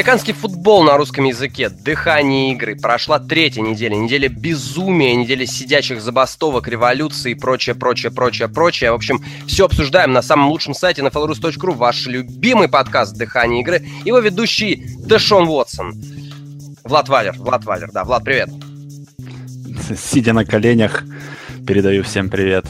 Американский футбол на русском языке, дыхание игры. Прошла третья неделя, неделя безумия, неделя сидячих забастовок, революции и прочее, прочее, прочее, прочее. В общем, все обсуждаем на самом лучшем сайте nflrus.ru, ваш любимый подкаст «Дыхание игры». Его ведущий Дэшон Уотсон. Влад Валер, Влад Валер, да, Влад, привет. Сидя на коленях, передаю всем привет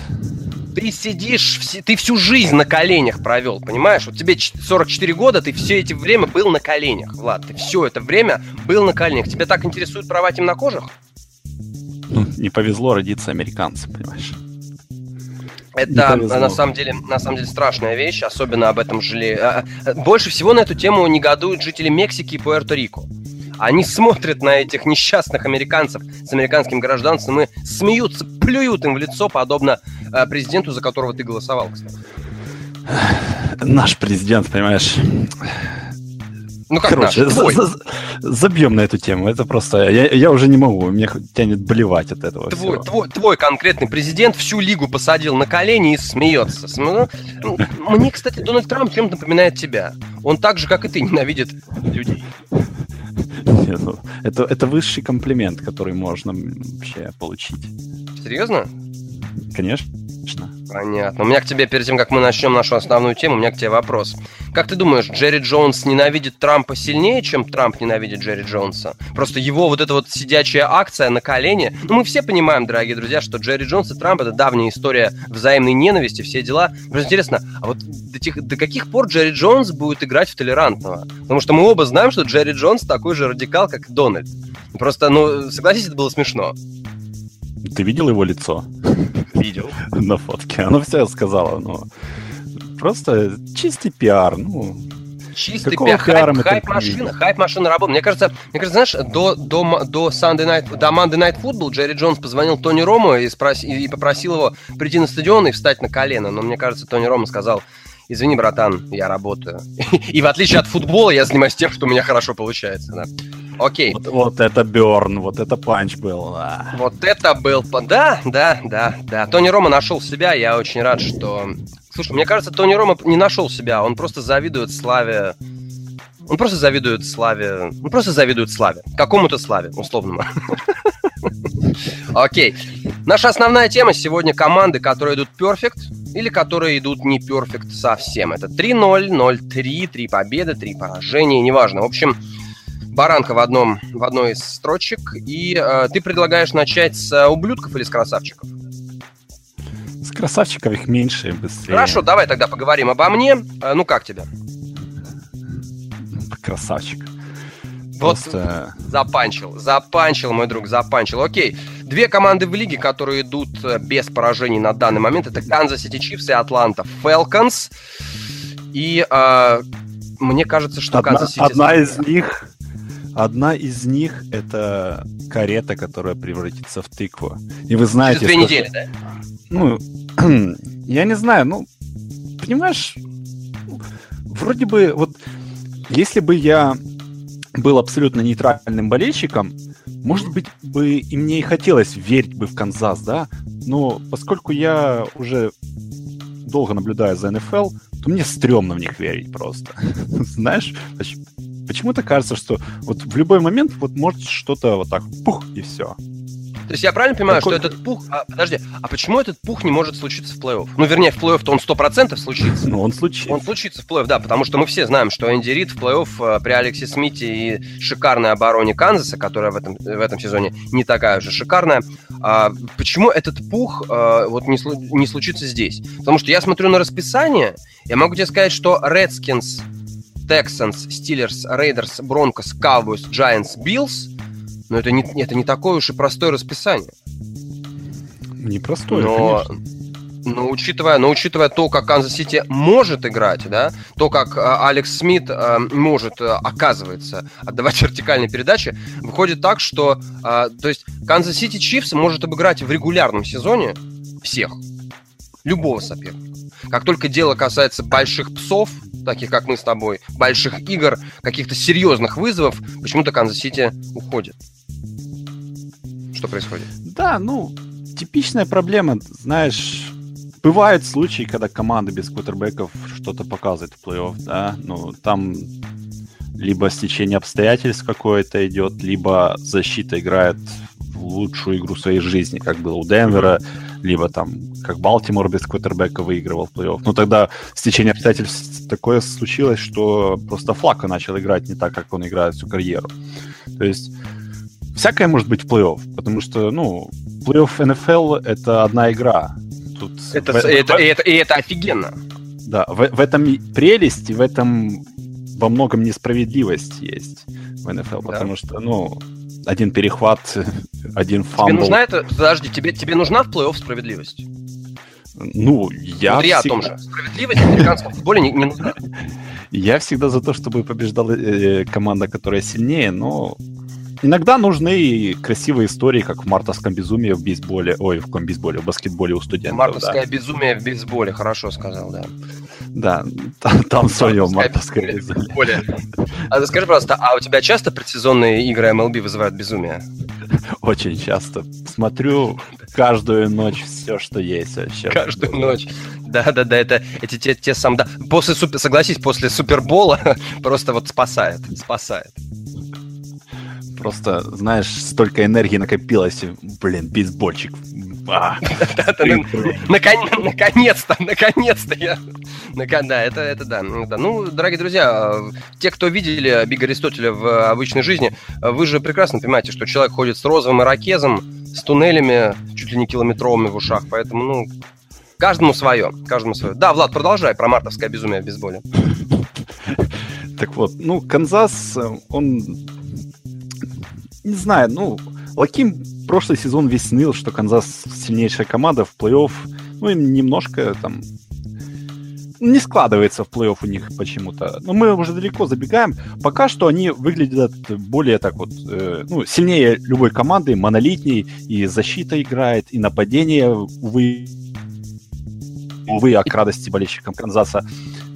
ты сидишь, ты всю жизнь на коленях провел, понимаешь? Вот тебе 44 года, ты все это время был на коленях, Влад. Ты все это время был на коленях. Тебя так интересуют права темнокожих? Ну, не повезло родиться американцем, понимаешь? Это на самом деле на самом деле страшная вещь, особенно об этом жалею. А, а, больше всего на эту тему негодуют жители Мексики и Пуэрто-Рико. Они смотрят на этих несчастных американцев с американским гражданством и смеются, плюют им в лицо, подобно э, президенту, за которого ты голосовал, кстати. Наш президент, понимаешь, ну как Короче, наш? Твой. забьем на эту тему. Это просто... Я, я уже не могу, мне тянет блевать от этого твой, всего. Твой, твой конкретный президент всю лигу посадил на колени и смеется. Ну, мне, кстати, Дональд Трамп чем-то напоминает тебя. Он так же, как и ты, ненавидит людей. Ну, это, это высший комплимент, который можно вообще получить. Серьезно? Конечно. Понятно. У меня к тебе, перед тем, как мы начнем нашу основную тему, у меня к тебе вопрос. Как ты думаешь, Джерри Джонс ненавидит Трампа сильнее, чем Трамп ненавидит Джерри Джонса? Просто его вот эта вот сидячая акция на колени... Ну, мы все понимаем, дорогие друзья, что Джерри Джонс и Трамп — это давняя история взаимной ненависти, все дела. Просто интересно, а вот до, тех, до каких пор Джерри Джонс будет играть в толерантного? Потому что мы оба знаем, что Джерри Джонс такой же радикал, как Дональд. Просто, ну, согласись, это было смешно. Ты видел его лицо? Видел. На фотке. Оно все сказала, ну... Просто чистый пиар, ну... Чистый пиар, хайп, хайп машина, хайп машина работает. Мне кажется, мне кажется, знаешь, до, до, до, Sunday Night, до Monday Night Football Джерри Джонс позвонил Тони Ромо и, спрос, и попросил его прийти на стадион и встать на колено. Но мне кажется, Тони Ромо сказал, извини, братан, я работаю. И в отличие от футбола, я занимаюсь тем, что у меня хорошо получается. Да. Окей. Вот, вот это burn, вот это панч был. Да. Вот это был... Да, да, да, да. Тони Рома нашел себя, я очень рад, что... Слушай, мне кажется, Тони Рома не нашел себя, он просто завидует славе... Он просто завидует славе... Он просто завидует славе. Какому-то славе, условному. Окей. Наша основная тема сегодня команды, которые идут перфект или которые идут не перфект совсем. Это 3-0, 0-3, 3 победы, 3 поражения, неважно. В общем, баранка в, одном, в одной из строчек. И э, ты предлагаешь начать с э, ублюдков или с красавчиков? С красавчиков их меньше и быстрее. Хорошо, давай тогда поговорим обо мне. Э, ну как тебе? Красавчик. Вот Просто... запанчил, запанчил, мой друг, запанчил. Окей, две команды в лиге, которые идут э, без поражений на данный момент, это Канзас Сити Чифс и Атланта Фелконс. И э, мне кажется, что одна, Канзас Сити... Одна из них Одна из них — это карета, которая превратится в тыкву. И вы знаете... Через две недели, да? Ну, я не знаю, ну, понимаешь, вроде бы вот если бы я был абсолютно нейтральным болельщиком, может быть, бы и мне и хотелось верить бы в Канзас, да, но поскольку я уже долго наблюдаю за НФЛ, то мне стрёмно в них верить просто. Знаешь, почему-то кажется, что вот в любой момент вот может что-то вот так пух и все. То есть я правильно понимаю, Какой... что этот пух... А, подожди, а почему этот пух не может случиться в плей-офф? Ну, вернее, в плей-офф-то он 100% случится. Ну, он случится. Он случится в плей-офф, да, потому что мы все знаем, что Энди Рид в плей-офф э, при Алексе Смите и шикарной обороне Канзаса, которая в этом, в этом сезоне не такая уже шикарная, а почему этот пух а, вот не, не случится здесь? Потому что я смотрю на расписание, я могу тебе сказать, что Redskins Texans, Steelers, Raiders, Broncos, Cowboys, Giants, Bills, но это не, это не такое уж и простое расписание. Непростое, но, конечно. Но учитывая, но учитывая то, как Канзас Сити может играть, да, то, как э, Алекс Смит э, может, э, оказывается, отдавать вертикальные передачи, выходит так, что, э, то есть, Канзас Сити Чифс может обыграть в регулярном сезоне всех, любого соперника. Как только дело касается больших псов, таких как мы с тобой, больших игр, каких-то серьезных вызовов, почему-то Канзас-Сити уходит. Что происходит? Да, ну, типичная проблема, знаешь, бывают случаи, когда команда без квотербеков что-то показывает в плей-офф, да, ну, там либо стечение обстоятельств какое-то идет, либо защита играет в лучшую игру своей жизни, как было у Денвера, либо там, как Балтимор без квотербека выигрывал плей-офф. Ну, тогда стечение обстоятельств такое случилось, что просто Флако начал играть не так, как он играет всю карьеру. То есть всякое может быть в плей-офф, потому что, ну, плей-офф НФЛ — это одна игра. Тут это, в, это, в, это, и это офигенно. Да, в, в этом прелесть, и в этом во многом несправедливость есть в НФЛ, да. потому что, ну, один перехват, один фамбл. Тебе нужна это... Подожди, тебе, тебе нужна в плей-офф справедливость? Ну, я вот я всегда... о том же. Справедливость в американском футболе не, не нужна. Я всегда за то, чтобы побеждала э, команда, которая сильнее, но иногда нужны и красивые истории, как в мартовском безумии в бейсболе, ой, в каком бейсболе, в баскетболе у студентов. Мартовское да. безумие в бейсболе, хорошо сказал, да. Да, там, там свое мартовское безумие. А скажи, пожалуйста, а у тебя часто предсезонные игры MLB вызывают безумие? Очень часто. Смотрю каждую ночь все, что есть вообще. Каждую ночь. Да, да, да, это эти те, те сам, да. После супер, согласись, после Супербола просто вот спасает, спасает. Просто, знаешь, столько энергии накопилось, блин, бейсбольчик. А, наконец-то, наконец-то я... Да, это, это да, да. Ну, дорогие друзья, те, кто видели Бига Аристотеля в обычной жизни, вы же прекрасно понимаете, что человек ходит с розовым ирокезом, с туннелями чуть ли не километровыми в ушах, поэтому, ну, каждому свое, каждому свое. Да, Влад, продолжай про мартовское безумие в бейсболе. Так вот, ну, Канзас, он не знаю, ну, Лаким прошлый сезон весь ныл, что Канзас сильнейшая команда в плей-офф. Ну, им немножко там не складывается в плей-офф у них почему-то. Но мы уже далеко забегаем. Пока что они выглядят более так вот, э, ну, сильнее любой команды, монолитней, и защита играет, и нападение, увы, увы, а к радости болельщикам Канзаса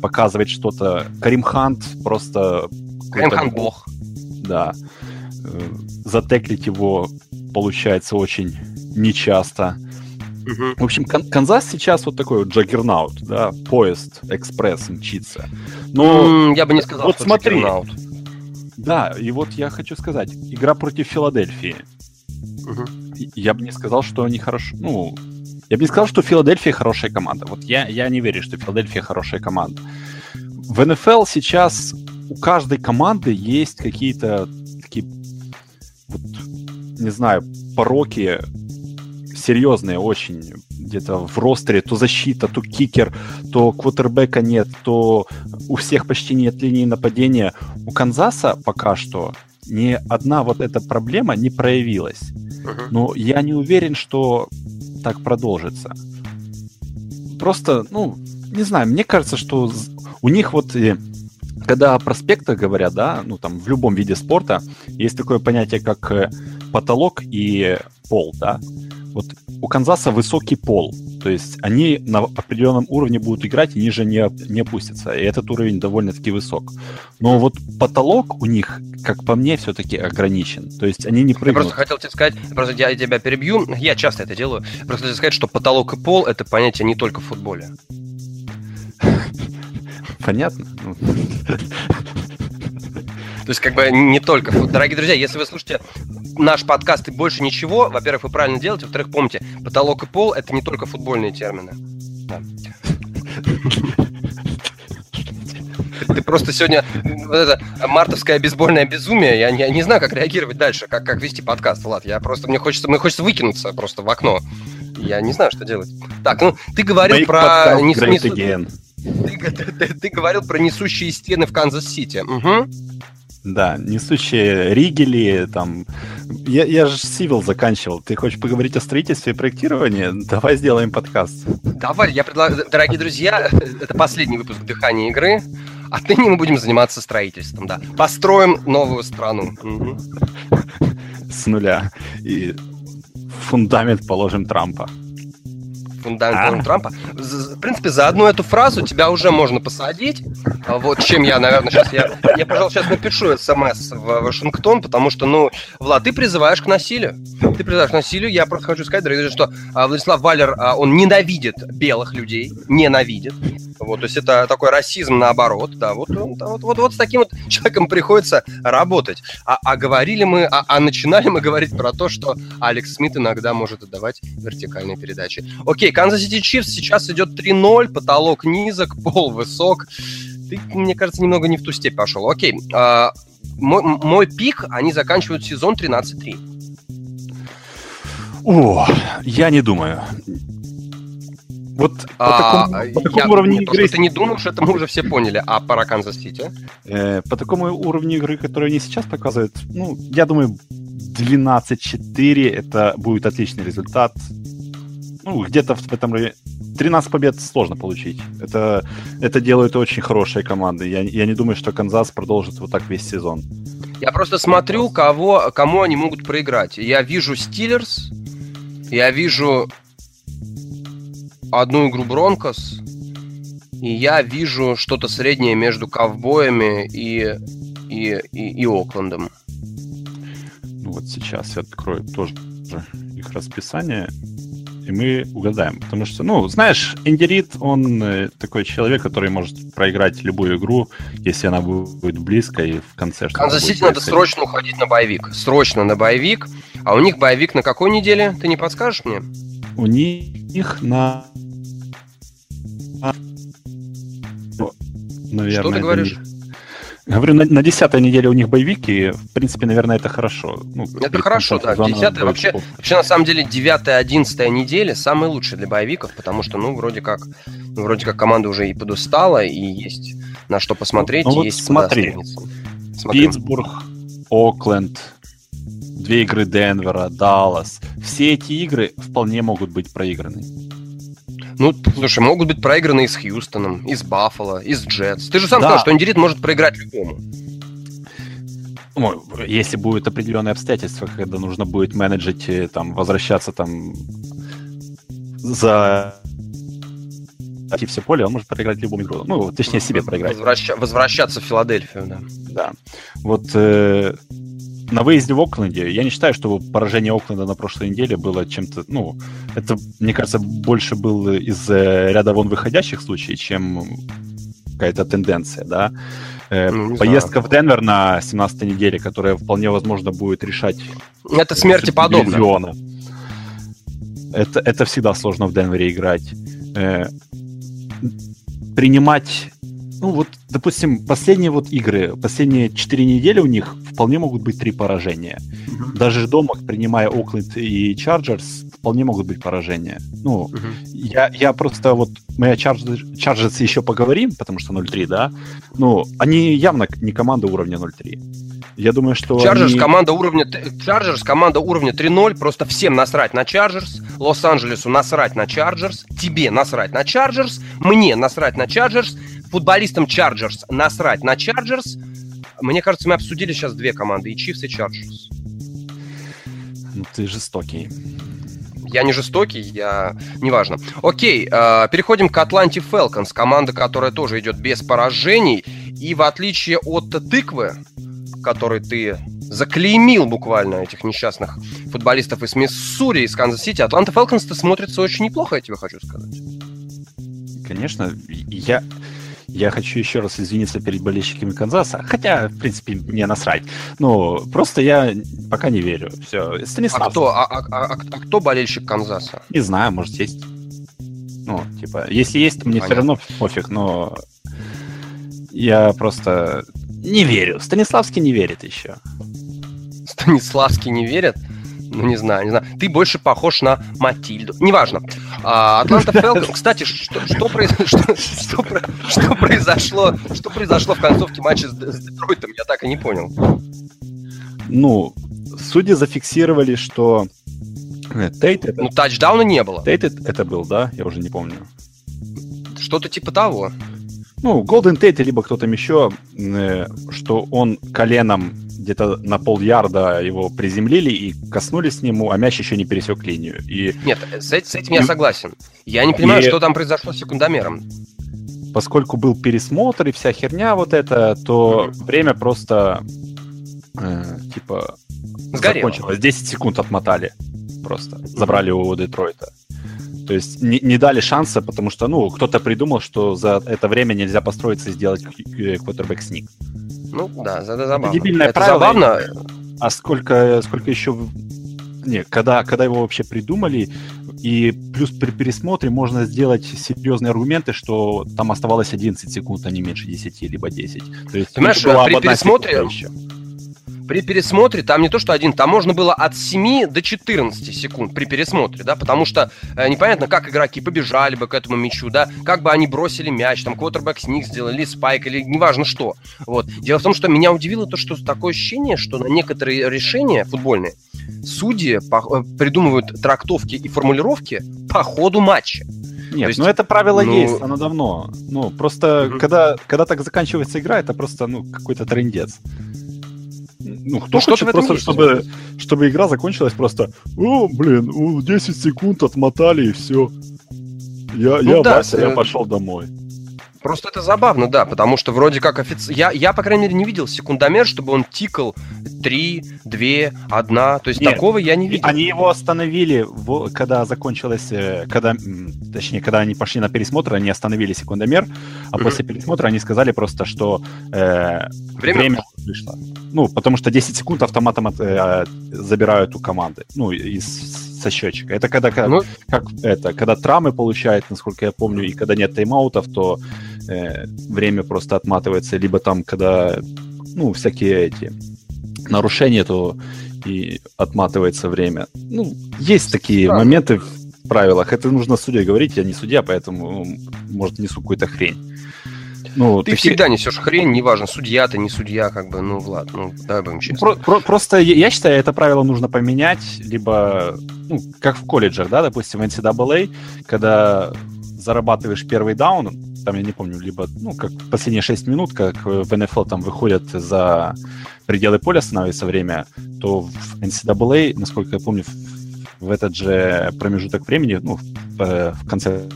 показывает что-то. Карим Хант просто... Карим Хант бог. Да. Э, затеклить его получается очень нечасто. Угу. В общем, Кан- Канзас сейчас вот такой вот джаггернаут, да, поезд, экспресс мчится. Но mm, я бы не сказал, вот что смотри, джаггернаут. Да, и вот я хочу сказать, игра против Филадельфии. Угу. Я бы не сказал, что они хорошо, ну, я бы не сказал, что Филадельфия хорошая команда. Вот я, я не верю, что Филадельфия хорошая команда. В НФЛ сейчас у каждой команды есть какие-то вот, не знаю, пороки серьезные очень. Где-то в ростере то защита, то кикер, то квотербека нет, то у всех почти нет линии нападения. У Канзаса пока что ни одна вот эта проблема не проявилась. Но я не уверен, что так продолжится. Просто, ну, не знаю, мне кажется, что у них вот э, когда о проспектах говорят, да, ну там в любом виде спорта есть такое понятие, как э, потолок и пол, да. Вот у Канзаса высокий пол, то есть они на определенном уровне будут играть и ниже не, не опустятся, и этот уровень довольно-таки высок. Но вот потолок у них, как по мне, все-таки ограничен, то есть они не прыгнут. Я просто хотел тебе сказать, просто я тебя перебью, я часто это делаю, просто хотел сказать, что потолок и пол – это понятие не только в футболе. Понятно. То есть, как бы не только. Дорогие друзья, если вы слушаете наш подкаст и больше ничего, во-первых, вы правильно делаете, во-вторых, помните, потолок и пол это не только футбольные термины. Да. Ты просто сегодня вот это мартовское бейсбольное безумие, я, я не знаю, как реагировать дальше, как, как вести подкаст, Влад. Я просто, мне хочется, мне хочется выкинуться просто в окно. Я не знаю, что делать. Так, ну, ты говорил Make про... Не, не, ты, ты, ты говорил про несущие стены в Канзас-Сити. Угу. Да, несущие ригели, там... Я, я же Civil заканчивал. Ты хочешь поговорить о строительстве и проектировании? Давай сделаем подкаст. Давай, я предлагаю... Дорогие друзья, это последний выпуск «Дыхания игры». Отныне мы будем заниматься строительством, да. Построим новую страну. Угу. С нуля. И фундамент положим Трампа. Фундамент Дональда Трампа. В принципе, за одну эту фразу тебя уже можно посадить. А вот чем я, наверное, сейчас... Я, я пожалуй, сейчас напишу смс в Вашингтон, потому что, ну, Влад, ты призываешь к насилию. Ты призываешь к насилию. Я просто хочу сказать, дорогие друзья, что а, Владислав Валер, а, он ненавидит белых людей. Ненавидит. Вот, то есть это такой расизм наоборот, да, вот, вот, вот, вот с таким вот человеком приходится работать. А, а говорили мы, а, а начинали мы говорить про то, что Алекс Смит иногда может отдавать вертикальные передачи. Окей, Канзас Сити Чифс сейчас идет 3-0, потолок низок, пол высок. Ты, мне кажется, немного не в ту степь пошел. Окей, а, мой, мой пик, они заканчивают сезон 13-3. О, я не думаю. Вот а, по такому, по такому я, уровню нет, игры... Ты не думаешь, это мы уже все поняли. А пора Канзас Сити? Э, по такому уровню игры, который они сейчас показывают, ну, я думаю, 12-4 это будет отличный результат. Ну, где-то в этом районе. 13 побед сложно получить. Это, это делают очень хорошие команды. Я, я не думаю, что Канзас продолжит вот так весь сезон. Я просто смотрю, кого, кому они могут проиграть. Я вижу Стиллерс, я вижу одну игру Бронкос, и я вижу что-то среднее между ковбоями и, и, и, и Оклендом. Ну вот сейчас я открою тоже их расписание, и мы угадаем. Потому что, ну, знаешь, Инди он э, такой человек, который может проиграть любую игру, если она будет близко и в конце что Канзас Сити надо срочно уходить на боевик. Срочно на боевик. А у них боевик на какой неделе? Ты не подскажешь мне? У них на наверное. Что ты говоришь? Говорю, на, на десятой неделе у них боевики, в принципе, наверное, это хорошо. Ну, это хорошо, да. Десятая, вообще, вообще, на самом деле, девятая, одиннадцатая неделя самые лучшие для боевиков, потому что, ну, вроде как, ну, вроде как команда уже и подустала, и есть на что посмотреть, ну, ну, есть вот смотри. Питтсбург, Окленд, две игры Денвера, Даллас. Все эти игры вполне могут быть проиграны. Ну, слушай, могут быть проиграны и с Хьюстоном, и с Баффало, и с Джетс. Ты же сам да. сказал, что Индирит может проиграть любому. Ну, если будут определенные обстоятельства, когда нужно будет менеджить, э, там, возвращаться там за все поле, он может проиграть любую игру. Ну, точнее, себе проиграть. Возвращ... Возвращаться в Филадельфию, да. Да. Вот э, на выезде в Окленде, я не считаю, что поражение Окленда на прошлой неделе было чем-то, ну, это, мне кажется, больше был из ряда вон выходящих случаев, чем какая-то тенденция, да. Э, ну, Поездка знаю. в Денвер на 17-й неделе, которая вполне возможно будет решать... Это смерти подобно. Это, это всегда сложно в Денвере играть. Э, принимать ну вот, допустим, последние вот игры, последние четыре недели у них вполне могут быть три поражения. Uh-huh. Даже дома, принимая Окленд и Чарджерс, вполне могут быть поражения. Ну, uh-huh. я, я просто вот, мы о Чарджерс еще поговорим, потому что 0-3, да? Ну, они явно не команда уровня 0-3. Я думаю, что Чарджерс они... команда уровня Чарджерс команда уровня 3-0, просто всем насрать на Чарджерс, Лос-Анджелесу насрать на Чарджерс, тебе насрать на Чарджерс, мне насрать на Чарджерс, футболистам Чарджерс насрать на Чарджерс. Мне кажется, мы обсудили сейчас две команды, и Чифс, и Чарджерс. Ты жестокий. Я не жестокий, я... Неважно. Окей, э, переходим к Атланте Фелконс. Команда, которая тоже идет без поражений. И в отличие от Тыквы, который ты заклеймил буквально этих несчастных футболистов из Миссури, из Канзас-Сити, Атланта Фелконс-то смотрится очень неплохо, я тебе хочу сказать. Конечно, я, я хочу еще раз извиниться перед болельщиками Канзаса, хотя, в принципе, мне насрать. Но просто я пока не верю. Все, Станислав. А кто, а, а, а, а кто болельщик Канзаса? Не знаю, может, есть. Ну, типа, если есть, то мне Понятно. все равно пофиг, но я просто не верю. Станиславский не верит еще. Станиславский не верит? Ну, не знаю, не знаю. Ты больше похож на Матильду. Неважно. А, Атланта Фелкон, кстати, что, что, что, что, что, произошло, что произошло в концовке матча с, с Детройтом, я так и не понял. Ну, судьи зафиксировали, что э, Тейт... Это... Ну, тачдауна не было. Тейт это был, да? Я уже не помню. Что-то типа того. Ну, Голден Тейт, либо кто-то еще, э, что он коленом где-то на пол ярда его приземлили и коснулись нему, а мяч еще не пересек линию. И... Нет, с, с этим я согласен. Я не понимаю, и... что там произошло с секундомером. Поскольку был пересмотр и вся херня вот это, то mm-hmm. время просто э, типа Сгорело. закончилось. 10 секунд отмотали просто. Забрали у Детройта. То есть не, не дали шанса, потому что, ну, кто-то придумал, что за это время нельзя построиться и сделать квотербек сник. Ну, да, это забавно. Это дебильное это правило. забавно. А сколько, сколько еще... Не, когда, когда его вообще придумали, и плюс при пересмотре можно сделать серьезные аргументы, что там оставалось 11 секунд, а не меньше 10, либо 10. То есть, Понимаешь, при пересмотре... Еще при пересмотре там не то, что один, там можно было от 7 до 14 секунд при пересмотре, да, потому что э, непонятно, как игроки побежали бы к этому мячу, да, как бы они бросили мяч, там, квотербек сник сделали, или спайк, или неважно что. Вот. Дело в том, что меня удивило то, что такое ощущение, что на некоторые решения футбольные судьи э, придумывают трактовки и формулировки по ходу матча. Нет, есть, ну это правило ну... есть, оно давно. Ну, просто угу. когда, когда так заканчивается игра, это просто ну, какой-то трендец. Ну, кто ну, хочет просто, чтобы, чтобы игра закончилась просто, о, блин, 10 секунд отмотали и все. Я, ну, я да, Вася, я пошел домой. Просто это забавно, да, потому что вроде как офици... я, я, по крайней мере, не видел секундомер, чтобы он тикал 3, 2, 1. То есть Нет, такого я не видел. Они его остановили, когда закончилось, э, когда, точнее, когда они пошли на пересмотр, они остановили секундомер, а mm-hmm. после пересмотра они сказали просто, что э, время, время вышло. Ну, потому что 10 секунд автоматом от, э, забирают у команды, ну, из со счетчика. Это когда, как, ну... как это, когда травмы получает, насколько я помню, и когда нет тайм-аутов, то э, время просто отматывается, либо там, когда, ну, всякие эти нарушения, то и отматывается время. Ну, есть такие да. моменты в правилах. Это нужно судье говорить, я не судья, поэтому, может, несу какую-то хрень. Ну, ты такие... всегда несешь хрень, неважно, судья ты, не судья, как бы, ну, Влад, ну, давай будем честны. Про- про- просто я считаю, это правило нужно поменять, либо, ну, как в колледжах, да, допустим, в NCAA, когда зарабатываешь первый даун, там, я не помню, либо, ну, как последние 6 минут, как в НФЛ там выходят за пределы поля, становится время, то в NCAA, насколько я помню, в этот же промежуток времени, ну, в, э, в конце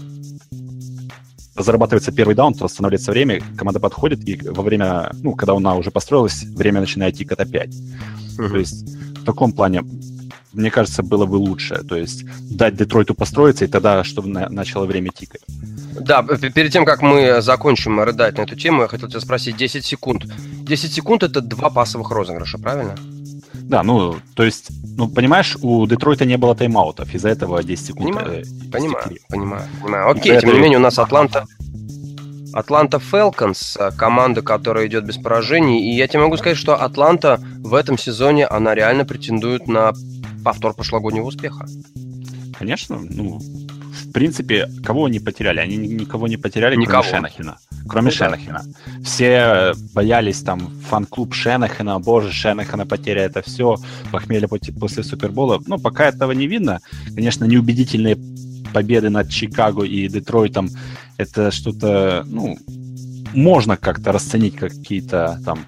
зарабатывается первый даун, то останавливается время, команда подходит, и во время, ну, когда она уже построилась, время начинает тикать опять. Uh-huh. То есть в таком плане, мне кажется, было бы лучше. То есть дать Детройту построиться, и тогда, чтобы на- начало время тикать. Да, перед тем, как мы закончим рыдать на эту тему, я хотел тебя спросить 10 секунд. 10 секунд это два пасовых розыгрыша, правильно? Да, ну, то есть, ну, понимаешь, у Детройта не было тайм-аутов, из-за этого 10 секунд. Понимаю, э, понимаю, понимаю, понимаю. Окей, тем не менее, у нас Атланта... Атланта Фелконс, команда, которая идет без поражений, и я тебе могу сказать, что Атланта в этом сезоне, она реально претендует на повтор прошлогоднего успеха. Конечно, ну, принципе, кого они потеряли? Они никого не потеряли, никого. кроме Шенахина. Кроме ну, Шенахина. Да. Все боялись там фан-клуб Шенахина, боже, Шенахина потеря, это все, похмелье после Супербола. Ну, пока этого не видно. Конечно, неубедительные победы над Чикаго и Детройтом, это что-то, ну, можно как-то расценить как какие-то там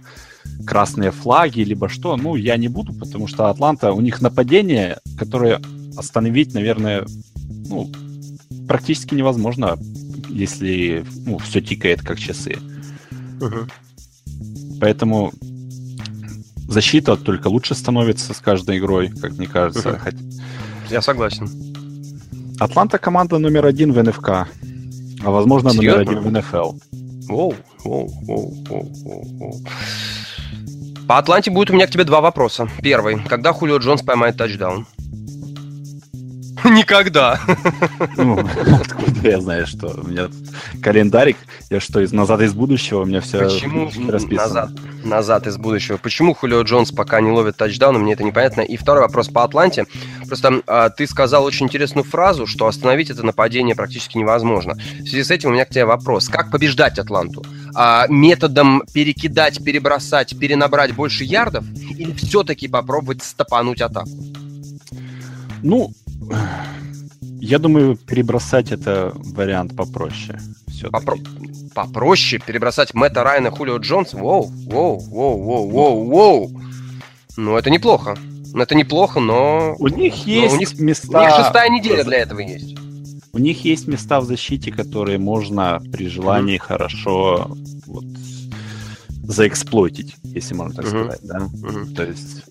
красные флаги, либо что, ну, я не буду, потому что Атланта, у них нападение, которое остановить, наверное, ну, практически невозможно, если ну, все тикает как часы. Угу. Поэтому защита только лучше становится с каждой игрой, как мне кажется. Угу. Я согласен. Атланта команда номер один в НФК, а возможно Серьезно? номер один в НФЛ. Воу, воу, воу, воу, воу. По Атланте будет у меня к тебе два вопроса. Первый. Когда Хулио Джонс поймает тачдаун? Никогда. Ну, откуда я знаю, что у меня календарик, я что, из «Назад из будущего» у меня все Почему назад, назад из будущего? Почему Хулио Джонс пока не ловит тачдаун, мне это непонятно. И второй вопрос по Атланте. Просто а, ты сказал очень интересную фразу, что остановить это нападение практически невозможно. В связи с этим у меня к тебе вопрос. Как побеждать Атланту? А, методом перекидать, перебросать, перенабрать больше ярдов? Или все-таки попробовать стопануть атаку? Ну, я думаю, перебросать это вариант попроще. Попро... Попроще перебросать Мэтта Райана Хулио Джонс? Воу, воу, воу, воу, воу, воу. Ну, это неплохо. Это неплохо, но... У них есть у них, места... У них шестая неделя для этого есть. У них есть места в защите, которые можно при желании mm-hmm. хорошо вот, заэксплойтить, если можно так mm-hmm. сказать, да? Mm-hmm. То есть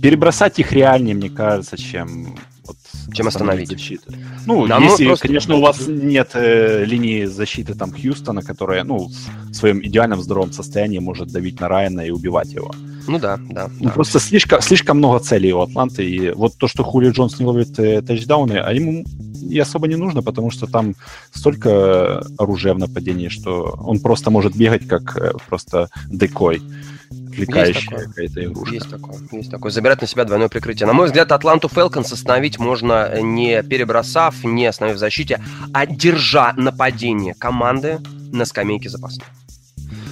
перебросать их реальнее, мне кажется, чем вот, чем остановить защиту. Ну, Нам если, просто... конечно, у вас нет э, линии защиты там Хьюстона, которая, ну, в своем идеальном здоровом состоянии может давить на Райана и убивать его. Ну да, да. Ну, да. Просто слишком, слишком много целей у Атланты. И вот то, что Хули Джонс не ловит э, тачдауны, а ему и особо не нужно, потому что там столько оружия в нападении, что он просто может бегать как э, просто декой отвлекающая какая-то игрушка. Есть такое, есть такое. Забирать на себя двойное прикрытие. На мой взгляд, Атланту Фелконс остановить можно э, не перебросав, не остановив в защите, а держа нападение команды на скамейке запасных.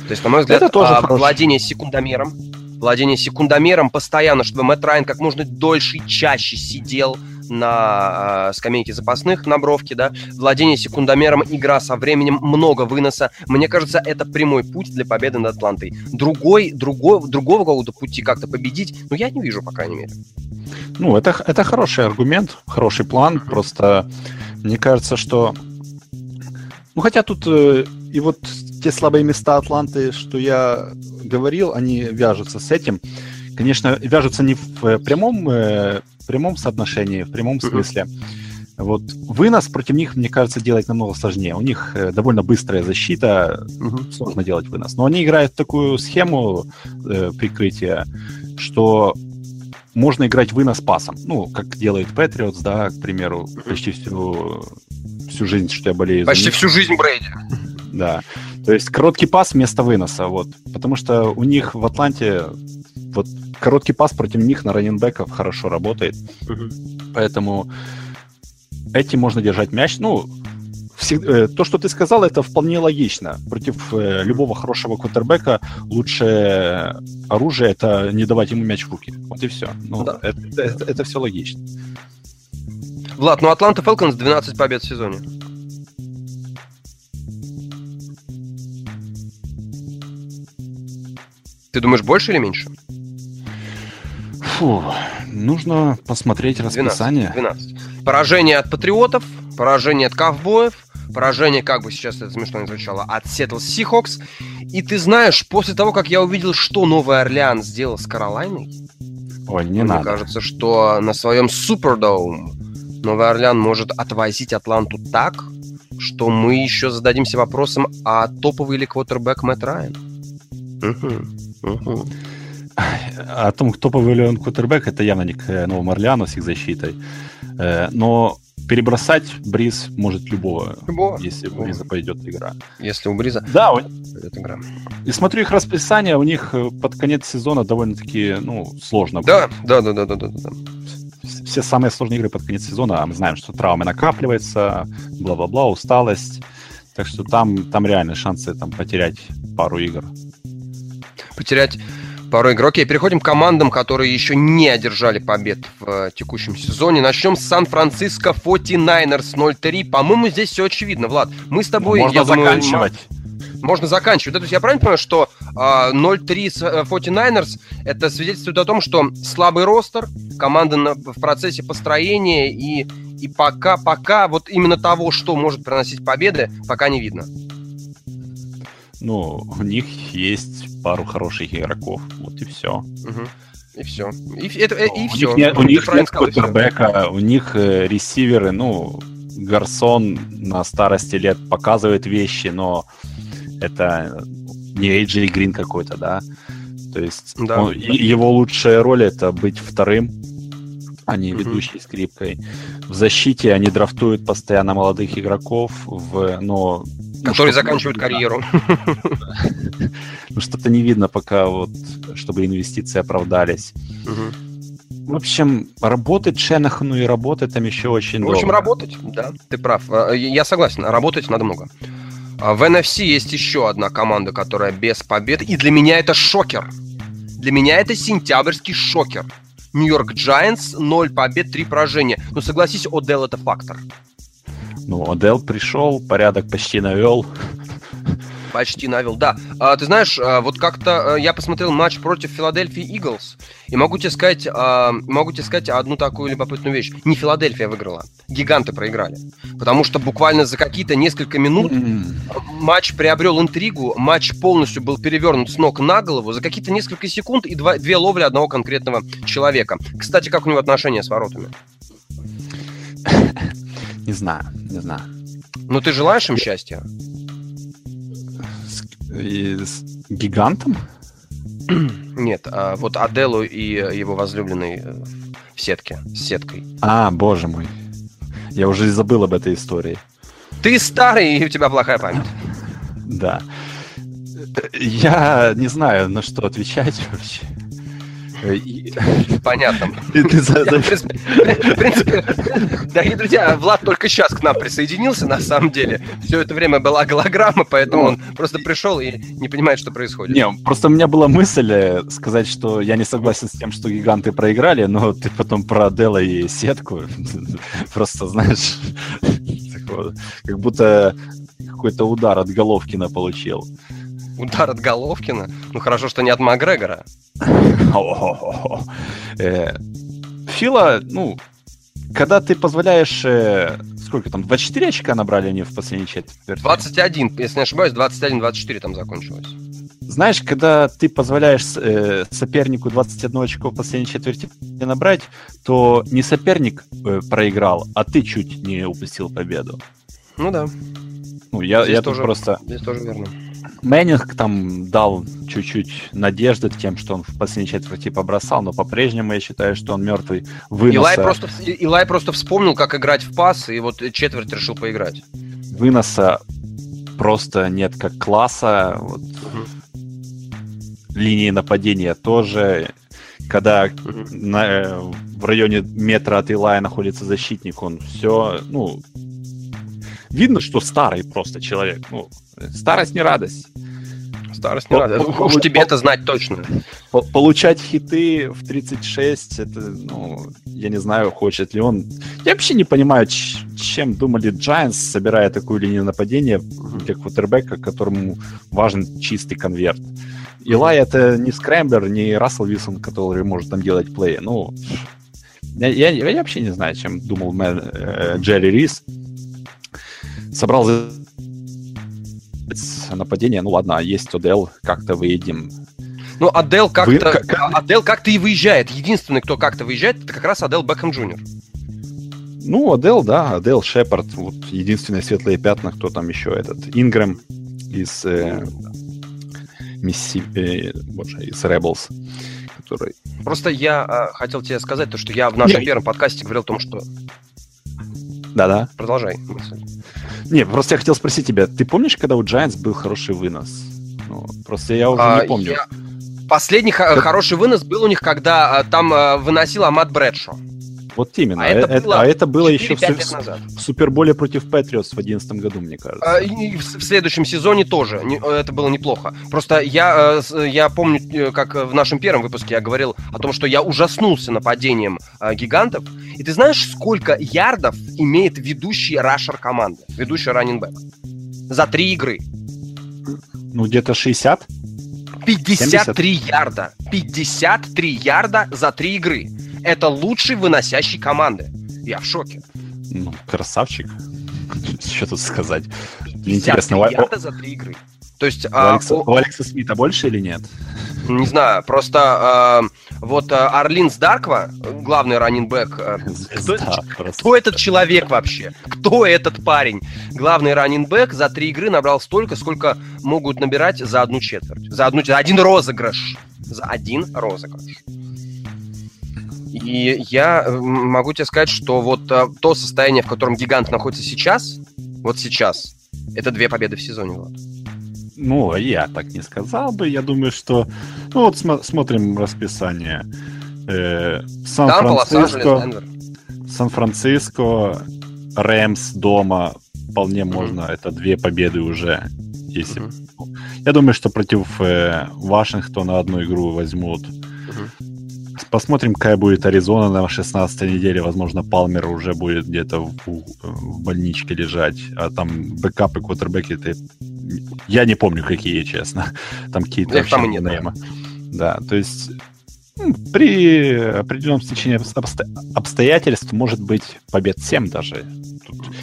То есть, на мой взгляд, Это тоже а, владение секундомером, владение секундомером постоянно, чтобы Мэтт Райан как можно дольше и чаще сидел на э, скамейке запасных на бровке, да, владение секундомером, игра со временем, много выноса. Мне кажется, это прямой путь для победы над Атлантой. Другой, другой, другого какого-то пути как-то победить, ну, я не вижу, по крайней мере. Ну, это, это хороший аргумент, хороший план, просто мне кажется, что... Ну, хотя тут э, и вот те слабые места Атланты, что я говорил, они вяжутся с этим. Конечно, вяжутся не в э, прямом э, в прямом соотношении, в прямом смысле. Вот вынос против них, мне кажется, делать намного сложнее. У них э, довольно быстрая защита, угу. сложно делать вынос. Но они играют в такую схему э, прикрытия, что можно играть вынос пасом. Ну, как делает Patriots, да, к примеру, почти всю, всю жизнь, что я болею. Почти всю жизнь Брейди. Да. То есть короткий пас вместо выноса, вот. Потому что у них в Атланте вот короткий пас против них на раненбеков хорошо работает. Угу. Поэтому этим можно держать мяч. Ну, э, то, что ты сказал, это вполне логично. Против э, любого хорошего кутербека лучшее оружие это не давать ему мяч в руки. Вот и все. Ну, да. это, это, это все логично. Влад, ну Атланта Фелконс 12 побед в сезоне. Ты думаешь, больше или меньше? Фу, нужно посмотреть расписание. 12, 12. Поражение от Патриотов, поражение от Ковбоев, поражение, как бы сейчас это смешно не звучало, от Сиэтл Сихокс. И ты знаешь, после того, как я увидел, что Новый Орлеан сделал с Каролайной, Ой, не мне надо. кажется, что на своем Superdome Новый Орлеан может отвозить Атланту так, что мы еще зададимся вопросом, а топовый ли квотербек Мэтт Райан? Угу, угу. О том, кто повелен кутербэк, это явно не к э, Новому Орлеану с их защитой. Э, но перебросать Бриз может любого, любого. если у Бриза пойдет игра. Если у Бриза да, пойдет игра. И смотрю их расписание, у них э, под конец сезона довольно-таки ну, сложно. Да, да, да, да, да, да, да. Все самые сложные игры под конец сезона, а мы знаем, что травмы накапливаются, бла-бла-бла, усталость. Так что там, там реально шансы там, потерять пару игр. Потерять пару игр. Окей, переходим к командам, которые еще не одержали побед в э, текущем сезоне. Начнем с Сан-Франциско 49ers 0-3. По-моему, здесь все очевидно, Влад. Мы с тобой... Можно я заканчивать. Думаю, можно заканчивать. То есть я правильно понимаю, что э, 0-3 с э, 49ers это свидетельствует о том, что слабый ростер, команда на, в процессе построения и, и пока, пока вот именно того, что может приносить победы, пока не видно. Ну, у них есть пару хороших игроков, вот и все. Угу. И все. И, это, и у все. Них нет, у них нет квотербека, у них э, ресиверы, ну, Гарсон на старости лет показывает вещи, но это не AJ Грин какой-то, да? То есть да. Он, его лучшая роль это быть вторым, а не ведущей mm скрипкой. В защите они драфтуют постоянно молодых игроков, в, но ну, Которые заканчивают карьеру. Ну, что-то не видно пока, вот, чтобы инвестиции оправдались. В общем, работать Шенахану и работать там еще очень долго. В общем, работать, да, ты прав. А, я согласен, работать надо много. А, в NFC есть еще одна команда, которая без побед, и для меня это шокер. Для меня это сентябрьский шокер. Нью-Йорк Giants 0 побед, 3 поражения. Но согласись, Одел это фактор. Ну, Одел пришел, порядок почти навел. Почти навел, да. А, ты знаешь, а, вот как-то а, я посмотрел матч против Филадельфии Иглс, и могу тебе сказать, а, могу тебе сказать одну такую любопытную вещь. Не Филадельфия выиграла, гиганты проиграли. Потому что буквально за какие-то несколько минут матч приобрел интригу, матч полностью был перевернут с ног на голову за какие-то несколько секунд и два, две ловли одного конкретного человека. Кстати, как у него отношения с воротами? Не знаю, не знаю. Ну, ты желаешь им счастья? И с гигантом? Нет, а вот Аделу и его возлюбленной э, в сетке, с сеткой. А, боже мой. Я уже забыл об этой истории. Ты старый, и у тебя плохая память. Да. Я не знаю, на что отвечать вообще. Понятно. В принципе, дорогие друзья, Влад только сейчас к нам присоединился, на самом деле. Все это время была голограмма, поэтому он просто пришел и не понимает, что происходит. Не, просто у меня была мысль э, сказать, что я не согласен с тем, что гиганты проиграли, но ты потом про Дела и сетку просто, знаешь, как будто какой-то удар от Головкина получил. Удар от Головкина? Ну хорошо, что не от Макгрегора. Э, Фила, ну, когда ты позволяешь... Э, сколько там, 24 очка набрали они в последней четверти? 21, если не ошибаюсь, 21-24 там закончилось. Знаешь, когда ты позволяешь э, сопернику 21 очко в последней четверти набрать, то не соперник э, проиграл, а ты чуть не упустил победу. Ну да. Ну, я, здесь я тоже, тут просто... Здесь тоже верно. Мэннинг там дал чуть-чуть надежды тем, что он в последней четверти побросал, но по-прежнему я считаю, что он мертвый выноса... Илай просто, Илай просто вспомнил, как играть в пас, и вот четверть решил поиграть. Выноса просто нет как класса. Вот. Угу. Линии нападения тоже. Когда угу. на, э, в районе метра от Илая находится защитник, он все, ну, видно, что старый просто человек. Ну, старость не радость. Старость не радость. Уж тебе это знать точно. Получать хиты в 36, это, ну, я не знаю, хочет ли он. Я вообще не понимаю, чем думали Giants, собирая такую линию нападения для квотербека, которому важен чистый конверт. Илай это не scrambler, не Рассел Вилсон, который может там делать play. Ну, я, я, я вообще не знаю, чем думал мэр, э, Джерри Рис собрал нападение, ну ладно, а есть Одел, как-то выедем. Ну, Адел как-то, Вы, как... Адел как-то и выезжает. Единственный, кто как-то выезжает, это как раз Адел Бекхэм Джуниор. Ну, Адел, да, Адел, Шепард, вот единственные светлые пятна, кто там еще этот, Ингрэм из э, Мисси, э, боже, из Rebels, который... Просто я э, хотел тебе сказать то, что я в нашем Нет. первом подкасте говорил о том, что... Да-да. Продолжай Не, просто я хотел спросить тебя, ты помнишь, когда у Giants был хороший вынос? Ну, просто я уже а, не помню. Я... Последний как... хороший вынос был у них, когда а, там а, выносил Амат Брэдшо. Вот именно. А это, это, а это было еще в, в, Суперболе против Патриотс в 2011 году, мне кажется. А, и в, в следующем сезоне тоже. Не, это было неплохо. Просто я, э, я помню, э, как в нашем первом выпуске я говорил о том, что я ужаснулся нападением а, гигантов. И ты знаешь, сколько ярдов имеет ведущий рашер команды? Ведущий раннинбэк? За три игры. Ну, где-то 60? 53 70? ярда. 53 ярда за три игры. Это лучший выносящий команды. Я в шоке. Ну, красавчик. Что тут сказать? Интересно, ярда за три игры. То есть, у, а, Алекса, у Алекса Смита больше или нет? Не знаю, просто э, вот э, Орлинс Дарква, главный раннинбэк, э, кто, кто этот человек вообще? Кто этот парень? Главный раннинбэк за три игры набрал столько, сколько могут набирать за одну четверть. За, одну, за один розыгрыш. За один розыгрыш. И я могу тебе сказать, что вот а, то состояние, в котором гигант находится сейчас, вот сейчас, это две победы в сезоне. Вот. Ну, я так не сказал бы. Я думаю, что... Ну, вот см- смотрим расписание. Э, Сан-Франциско, Сан-Франциско, Рэмс дома. Вполне mm-hmm. можно. Это две победы уже. Если... Mm-hmm. Я думаю, что против э, Вашингтона одну игру возьмут. Mm-hmm. Посмотрим, какая будет Аризона на 16 неделе. Возможно, Палмер уже будет где-то в, в больничке лежать. А там бэкапы, квотербеки, ты Я не помню, какие, честно. Там какие-то Их там нет, наверное. Да, то есть ну, при определенном стечении обсто... обстоятельств может быть побед 7 даже.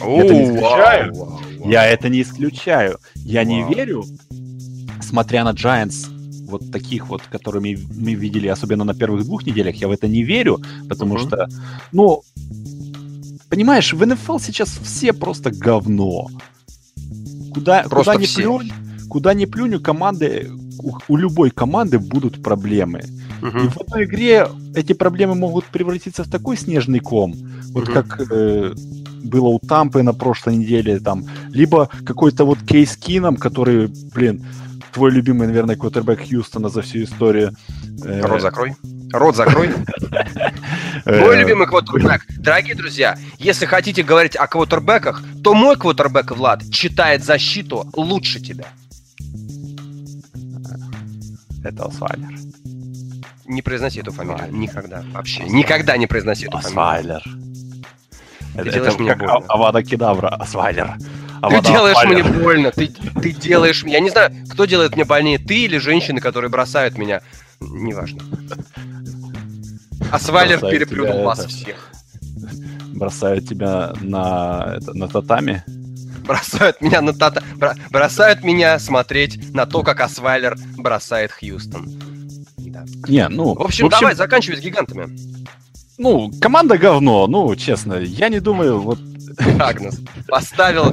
Тут я это не исключаю. Вау, вау, вау. Я это не исключаю. Я не Вау. верю, смотря на Giants, вот таких вот, которыми мы видели, особенно на первых двух неделях, я в это не верю, потому Мгм. что, ну, понимаешь, в НФЛ сейчас все просто говно. Куда, Просто куда не плюнь, куда не плюнь, у команды, у, у любой команды будут проблемы. И Мгм. в одной игре эти проблемы могут превратиться в такой снежный ком, вот Мгм. как э, было у Тампы на прошлой неделе, там, либо какой-то вот кейс Кином, который, блин, твой любимый, наверное, квотербек Хьюстона за всю историю. Э, Рот закрой. Рот закрой. э, Мой любимый квотербек. Дорогие друзья, если хотите говорить о квотербеках, то мой квотербек, Влад, читает защиту лучше тебя. Это Освайлер. Не произноси эту фамилию. Освайлер. Никогда. Вообще. Никогда не произноси эту фамилию. Освайлер. Ты Это, делаешь это мне как. А- Авада Кедавра, Освайлер. Ты Авада делаешь мне больно. Ты, ты делаешь... Я не знаю, кто делает мне больнее, ты или женщины, которые бросают меня. Неважно. Асвайлер Бросают переплюнул вас это. всех. Бросают тебя на, это, на татами. Бросают меня на тата... бро- Бросают меня смотреть на то, как Асвайлер бросает Хьюстон. Да. Не, ну, В общем, давай, заканчивай с гигантами. Ну, команда говно, ну, честно. Я не думаю, вот Агнес поставил.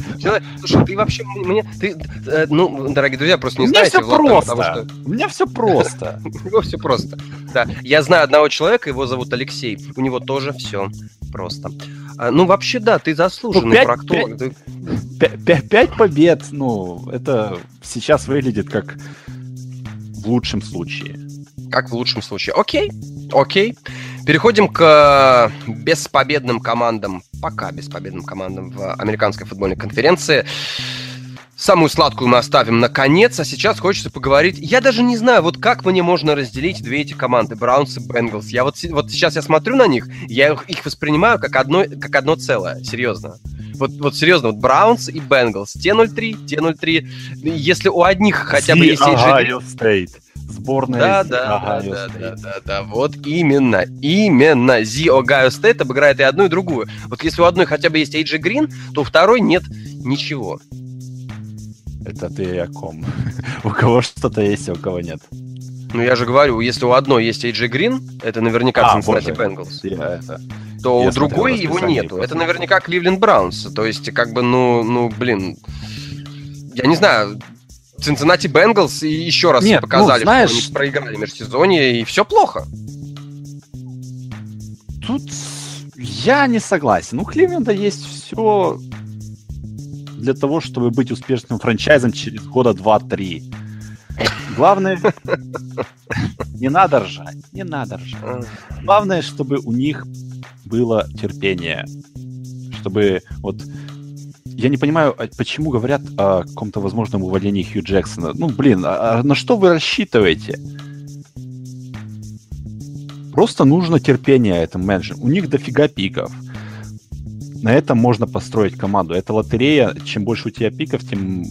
Слушай, ты вообще мне, ты, э, ну, дорогие друзья, просто у не меня знаете, все Влад, просто. потому что У меня все просто. у него все просто. Да, я знаю одного человека, его зовут Алексей. У него тоже все просто. А, ну, вообще, да, ты заслуженный Ну, пять- проктолог. Ты- Пя- пя- Пять побед, ну, это сейчас выглядит как в лучшем случае. Как в лучшем случае. Окей, окей. Переходим к э, беспобедным командам, пока беспобедным командам в американской футбольной конференции. Самую сладкую мы оставим на конец, а сейчас хочется поговорить. Я даже не знаю, вот как мне можно разделить две эти команды, Браунс и Бенгалс. Я вот, вот сейчас я смотрю на них, я их, их воспринимаю как одно, как одно целое, серьезно. Вот, вот серьезно, вот Браунс и Бенгалс, те 0-3, те 0-3. Если у одних хотя бы есть Ohio State. Сборная да, да, да, Ohio да, State. да, да, да, вот именно, именно The Ohio State обыграет и одну, и другую. Вот если у одной хотя бы есть AJ Green, то у второй нет ничего. Это ты о ком? У кого что-то есть, а у кого нет. Ну, я же говорю, если у одной есть AJ Green, это наверняка А, Cincinnati боже. Bengals, Я это... то я у другой его нету. Это наверняка Кливленд Браунс. То есть, как бы, ну, ну, блин, я не знаю, Cincinnati Bengals и еще раз Нет, ну, показали, знаешь- что они проиграли в межсезонье, и все плохо. Тут я не согласен. У Кливленда есть все для того, чтобы быть успешным франчайзом через года 2-3. Главное, не надо ржать, не надо ржать. Главное, чтобы у них было терпение. Чтобы вот... Я не понимаю, а почему говорят о каком-то возможном увольнении Хью Джексона. Ну, блин, а- а на что вы рассчитываете? Просто нужно терпение этому менеджеру. У них дофига пиков. На этом можно построить команду. Это лотерея. Чем больше у тебя пиков, тем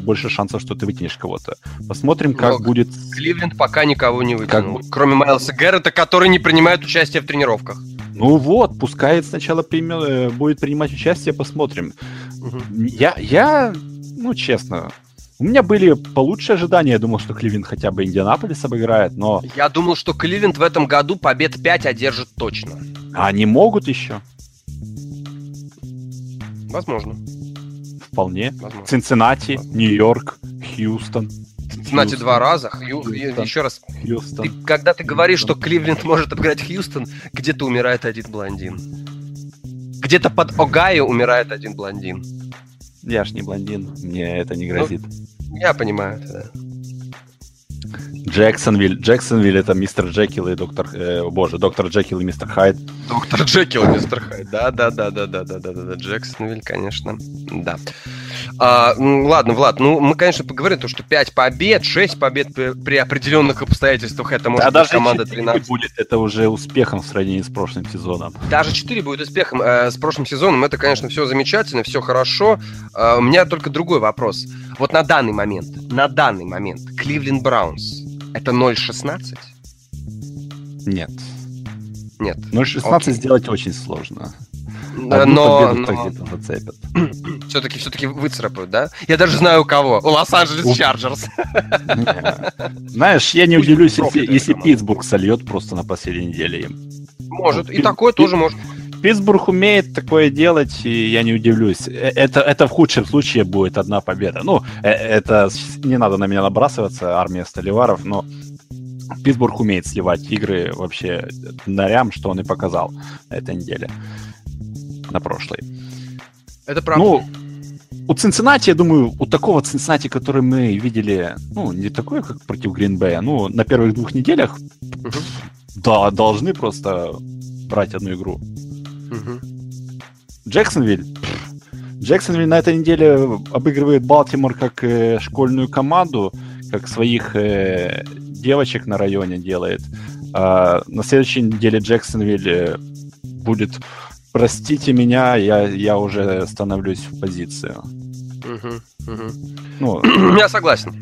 больше шансов, что ты вытянешь кого-то. Посмотрим, как Много. будет... Кливленд пока никого не вытянул, Как кроме Майлса Гаррета, который не принимает участие в тренировках. Ну вот, пускай сначала приме- э, будет принимать участие, посмотрим. Я, я, ну, честно, у меня были получше ожидания. Я думал, что Кливин хотя бы Индианаполис обыграет, но Я думал, что Кливленд в этом году побед 5 одержит точно. они могут еще. Возможно. Вполне. возможно. Цинциннати, Нью-Йорк, Хьюстон. Знаете, два раза. Хью- Хьюстон. Еще раз. Хьюстон. Ты, когда ты говоришь, что Кливленд может обыграть Хьюстон, где-то умирает один блондин. Где-то под Огайо умирает один блондин. Я ж не блондин, мне это не грозит. Я понимаю. это, да. Джексонвиль. Джексонвиль это мистер Джекил и доктор... э, боже, доктор Джекил и мистер Хайд. Доктор Джекил, мистер Хайд. Да, да, да, да, да, да, да, да, да. Джексонвиль, конечно. Да. А, ну, ладно, Влад, ну мы, конечно, поговорим, то, что 5 побед, 6 побед при, при определенных обстоятельствах, это может да, быть команда 13. будет это уже успехом в сравнении с прошлым сезоном. Даже 4 будет успехом э, с прошлым сезоном, это, конечно, все замечательно, все хорошо. Э, у меня только другой вопрос. Вот на данный момент, на данный момент, Кливленд Браунс, это 0-16? Нет. Нет. 0-16 сделать очень сложно. Одну но, но... зацепят. Все-таки все-таки выцарапают, да? Я даже знаю у кого. У Лос-Анджелес Чарджерс. Знаешь, я не удивлюсь, если, если Питтсбург сольет просто на последней неделе им. Может, ну, и такое тоже может. Питтсбург умеет такое делать, и я не удивлюсь. Э, это, это в худшем случае будет одна победа. Ну, э, это не надо на меня набрасываться, армия Столиваров, но Питтсбург умеет сливать игры вообще норям, что он и показал на этой неделе на прошлой. Это правда. Ну, у Цинциннати, я думаю, у такого Цинциннати, который мы видели, ну, не такое, как против Гринбея, ну, на первых двух неделях, угу. да, должны просто брать одну игру. Угу. Джексонвиль. Джексонвиль на этой неделе обыгрывает Балтимор как э, школьную команду, как своих э, девочек на районе делает. А на следующей неделе Джексонвиль э, будет простите меня, я, я уже становлюсь в позицию. Угу, угу. Ну, я согласен.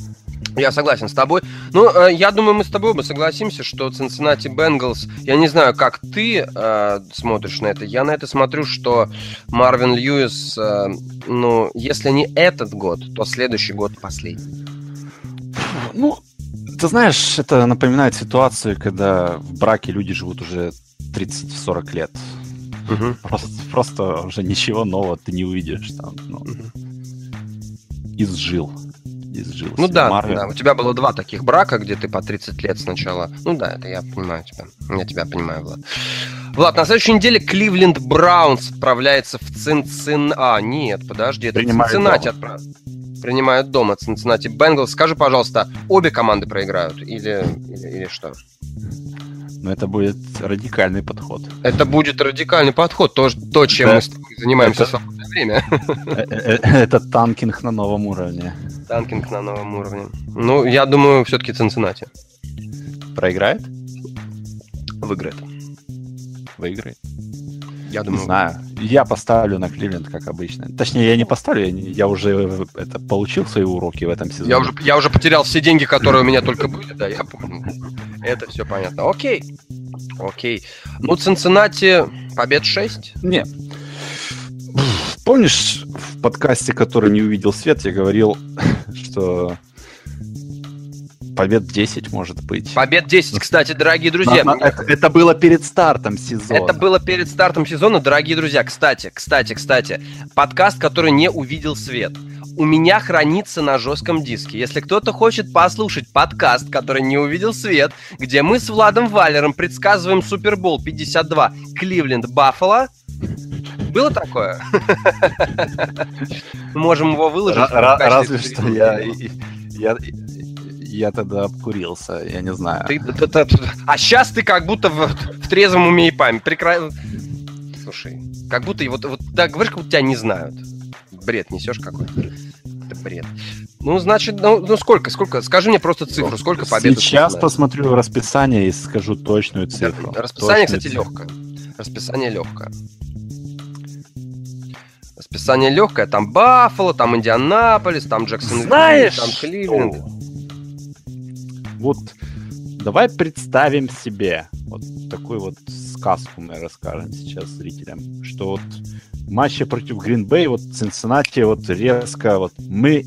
Я согласен с тобой. Ну, э, я думаю, мы с тобой оба согласимся, что Cincinnati Bengals, я не знаю, как ты э, смотришь на это, я на это смотрю, что Марвин Льюис, э, ну, если не этот год, то следующий год последний. Ну, ты знаешь, это напоминает ситуацию, когда в браке люди живут уже 30-40 лет. Угу. Просто, просто уже ничего нового ты не увидишь там. Ну, угу. Изжил. Изжил. Ну да, да, у тебя было два таких брака, где ты по 30 лет сначала. Ну да, это я понимаю тебя. Я тебя понимаю, Влад. Влад, на следующей неделе Кливленд Браунс отправляется в Цинцин... А, нет, подожди, это Принимает Цинциннати отправ... Принимают дома Цинциннати Бенгалс. Скажи, пожалуйста, обе команды проиграют или, или, или что? Но это будет радикальный подход. Это будет радикальный подход, то, то чем да. мы занимаемся это... в свободное время. Э, э, э, это танкинг на новом уровне. Танкинг на новом уровне. Ну, я думаю, все-таки Цинциннати. Проиграет? Выиграет. Выиграет. Я думаю. Не знаю. Я поставлю на Кливленд, как обычно. Точнее, я не поставлю, я, я уже это получил свои уроки в этом сезоне. Я уже, я уже потерял все деньги, которые у меня только были, да, я понял. Это все понятно. Окей. Окей. Ну, Цинциннати побед 6? Не. Помнишь, в подкасте, который не увидел свет, я говорил, что побед 10 может быть. Побед 10, кстати, дорогие друзья. На, на, это, это было перед стартом сезона. Это было перед стартом сезона, дорогие друзья. Кстати, кстати, кстати, подкаст, который не увидел свет. У меня хранится на жестком диске. Если кто-то хочет послушать подкаст, который не увидел свет, где мы с Владом Валером предсказываем Супербол 52 Кливленд Баффало, было такое? Можем его выложить. Разве что я, я, тогда обкурился, я не знаю. Ты, ты, ты, а сейчас ты как будто в, в трезвом уме и память. Прекрасно. Слушай, как будто вот, вот так говоришь, как будто тебя не знают. Бред несешь какой-то. Это бред. Ну, значит, ну, ну сколько, сколько? Скажи мне просто цифру, сколько побед. Сейчас посмотрю расписание и скажу точную цифру. Расписание, точную кстати, цифру. легкое. Расписание легкое. Расписание легкое. Там Баффало, там Индианаполис, там Джексон Знаешь, там Кливленд вот давай представим себе вот такую вот сказку мы расскажем сейчас зрителям, что вот в матче против Гринбей, вот Цинциннати вот резко, вот мы